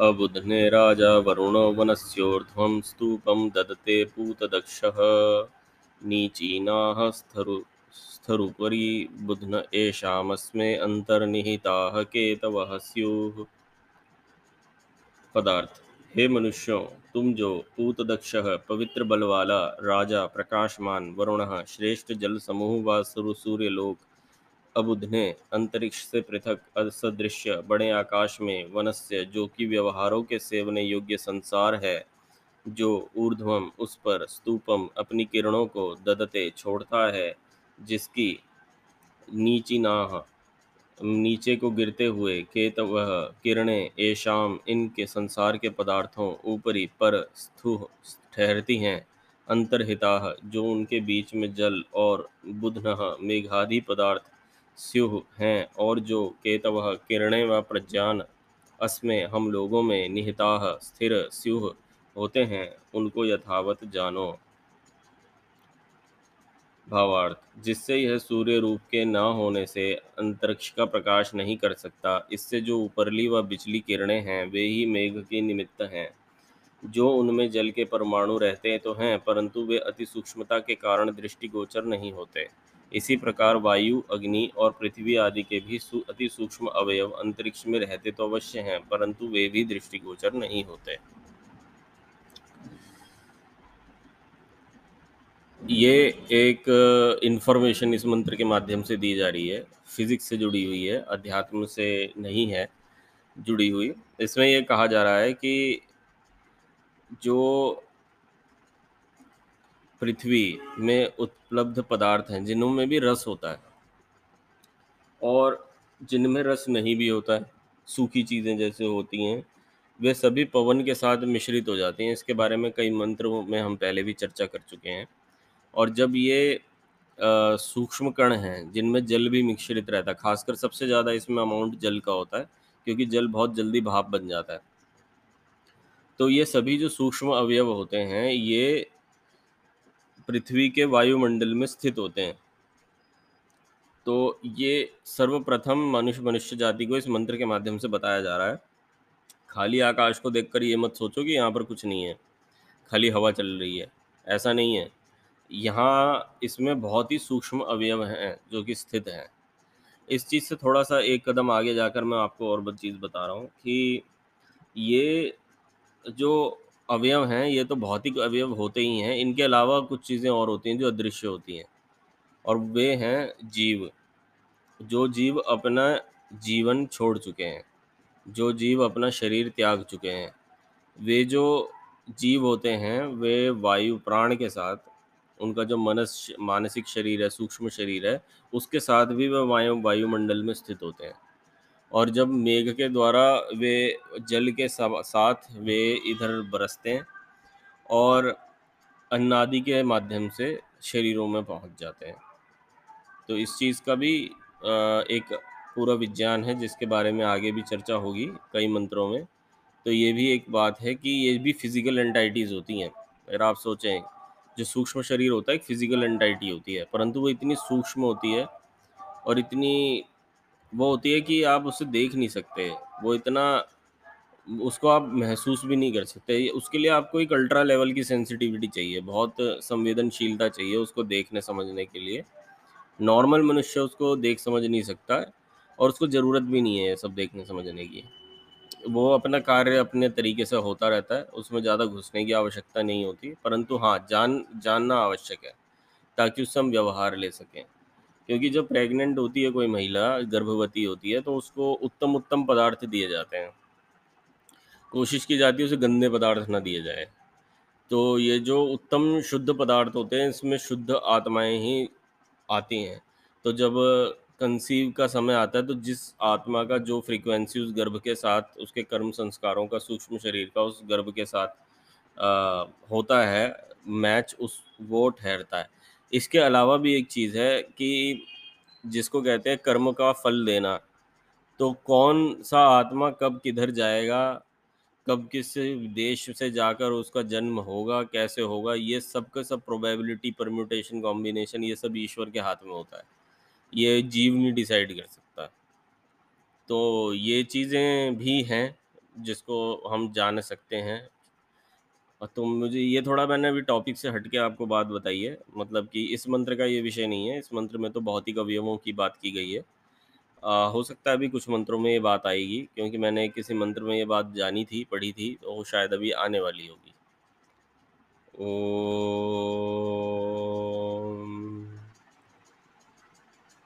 अबुध्ने राजा वरुणो वनस्योर्ध्वं स्तूपं ददते पूतदक्षः। नीचीनाः स्थरु स्थरुपरि बुध्न एषामस्मे अन्तर्निहिताः केतवः स्युः। पदार्थ। हे मनुष्यों, तुम जो पूतदक्ष, पवित्र बल वाला राजा प्रकाशमान, वरुण, श्रेष्ठ जल समूह व सूर्य लोक अबुधने अंतरिक्ष से पृथक असदृश्य बड़े आकाश में वनस्य जो कि व्यवहारों के सेवने योग्य संसार है, जो ऊर्ध्वम उस पर स्तूपम अपनी किरणों को ददते छोड़ता है, जिसकी नीची नाह नीचे को गिरते हुए केत वह किरणें एशाम इनके संसार के पदार्थों ऊपरी पर स्थु, ठहरती हैं। अंतर्हिता जो उनके बीच में जल और बुधन मेघादि पदार्थ स्युह हैं और जो केतव किरणें व प्रज्ञान अस्में हम लोगों में निहिता स्थिर स्युह होते हैं, उनको यथावत जानो। भावार्थ, जिससे यह सूर्य रूप के न होने से अंतरिक्ष का प्रकाश नहीं कर सकता, इससे जो ऊपरली व बिचली किरणें हैं, वे ही मेघ के निमित्त हैं। जो उनमें जल के परमाणु रहते तो हैं, परंतु वे अति सूक्ष्मता के कारण दृष्टिगोचर नहीं होते। इसी प्रकार वायु, अग्नि और पृथ्वी आदि के भी अति सूक्ष्म अवयव अंतरिक्ष में रहते तो अवश्य हैं, परंतु वे भी दृष्टिगोचर नहीं होते। ये एक इंफॉर्मेशन इस मंत्र के माध्यम से दी जा रही है। फिजिक्स से जुड़ी हुई है, अध्यात्म से नहीं है, जुड़ी हुई। इसमें यह कहा जा रहा है कि जो पृथ्वी में उपलब्ध पदार्थ हैं जिनमें भी रस होता है। और जिनमें रस नहीं भी होता है, सूखी चीज़ें जैसे होती हैं, वे सभी पवन के साथ मिश्रित हो जाती हैं। इसके बारे में कई मंत्रों में हम पहले भी चर्चा कर चुके हैं। और जब ये सूक्ष्म कण हैं, जिनमें जल भी मिश्रित रहता है, खासकर सबसे ज़्यादा इसमें अमाउंट जल का होता है, क्योंकि जल बहुत जल्दी भाप बन जाता है। तो ये सभी जो सूक्ष्म अवयव होते हैं, ये पृथ्वी के वायुमंडल में स्थित होते हैं। तो ये सर्वप्रथम मनुष्य मनुष्य जाति को इस मंत्र के माध्यम से बताया जा रहा है। खाली आकाश को देखकर ये मत सोचो कि यहाँ पर कुछ नहीं है। खाली हवा चल रही है। ऐसा नहीं है। यहाँ इसमें बहुत ही सूक्ष्म अवयव हैं जो कि स्थित हैं। इस चीज़ से थोड़ा सा एक कदम आगे जाकर मैं आपको और बद चीज़ बता रहा हूँ कि ये जो अवयव हैं, ये तो भौतिक अवयव होते ही हैं। इनके अलावा कुछ चीज़ें और होती हैं जो अदृश्य होती हैं और वे हैं जीव। जो जीव अपना जीवन छोड़ चुके हैं, जो जीव अपना शरीर त्याग चुके हैं, वे जो जीव होते हैं, वे वायु, प्राण के साथ, उनका जो मनस, मानसिक शरीर है, सूक्ष्म शरीर है, उसके साथ भी वे वायु, वायुमंडल में स्थित होते हैं। और जब मेघ के द्वारा वे जल के साथ वे इधर बरसते हैं और अन्नादि के माध्यम से शरीरों में पहुँच जाते हैं। तो इस चीज़ का भी एक पूरा विज्ञान है जिसके बारे में आगे भी चर्चा होगी कई मंत्रों में। तो ये भी एक बात है कि ये भी फ़िज़िकल एंटाइटीज़ होती हैं। अगर आप सोचें, जो सूक्ष्म शरीर होता है, एक फ़िज़िकल एंटाइटी होती है, परंतु वो इतनी सूक्ष्म होती है और इतनी वो होती है कि आप उसे देख नहीं सकते। वो इतना, उसको आप महसूस भी नहीं कर सकते। उसके लिए आपको एक अल्ट्रा लेवल की सेंसिटिविटी चाहिए, बहुत संवेदनशीलता चाहिए उसको देखने समझने के लिए। नॉर्मल मनुष्य उसको देख समझ नहीं सकता और उसको ज़रूरत भी नहीं है सब देखने समझने की। वो अपना कार्य अपने तरीके से होता रहता है, उसमें ज़्यादा घुसने की आवश्यकता नहीं होती, परंतु हाँ जान, जानना आवश्यक है, ताकि उससे हम व्यवहार ले सकें। क्योंकि जब प्रेग्नेंट होती है कोई महिला गर्भवती होती है तो उसको उत्तम उत्तम पदार्थ दिए जाते हैं। कोशिश की जाती है उसे गंदे पदार्थ ना दिए जाए। तो ये जो उत्तम शुद्ध पदार्थ होते हैं इसमें शुद्ध आत्माएँ ही आती हैं। तो जब कंसीव का समय आता है तो जिस आत्मा का जो फ्रीक्वेंसी उस गर्भ के साथ उसके कर्म संस्कारों का सूक्ष्म शरीर का उस गर्भ के साथ आ, होता है मैच उस वो ठहरता है। इसके अलावा भी एक चीज़ है कि जिसको कहते हैं कर्म का फल देना तो कौन सा आत्मा कब किधर जाएगा, कब किस देश से जाकर उसका जन्म होगा, कैसे होगा, ये सब का सब प्रोबेबिलिटी परम्यूटेशन कॉम्बिनेशन ये सब ईश्वर के हाथ में होता है। ये जीव नहीं डिसाइड कर सकता। तो ये चीज़ें भी हैं जिसको हम जान सकते हैं। तो मुझे ये थोड़ा मैंने अभी टॉपिक से हटके आपको बात बताई है मतलब कि इस मंत्र का ये विषय नहीं है इस मंत्र में तो बहुत ही कवियों की बात की गई है। आ, हो सकता है अभी कुछ मंत्रों में ये बात आएगी क्योंकि मैंने किसी मंत्र में ये बात जानी थी पढ़ी थी तो शायद अभी आने वाली होगी। ओ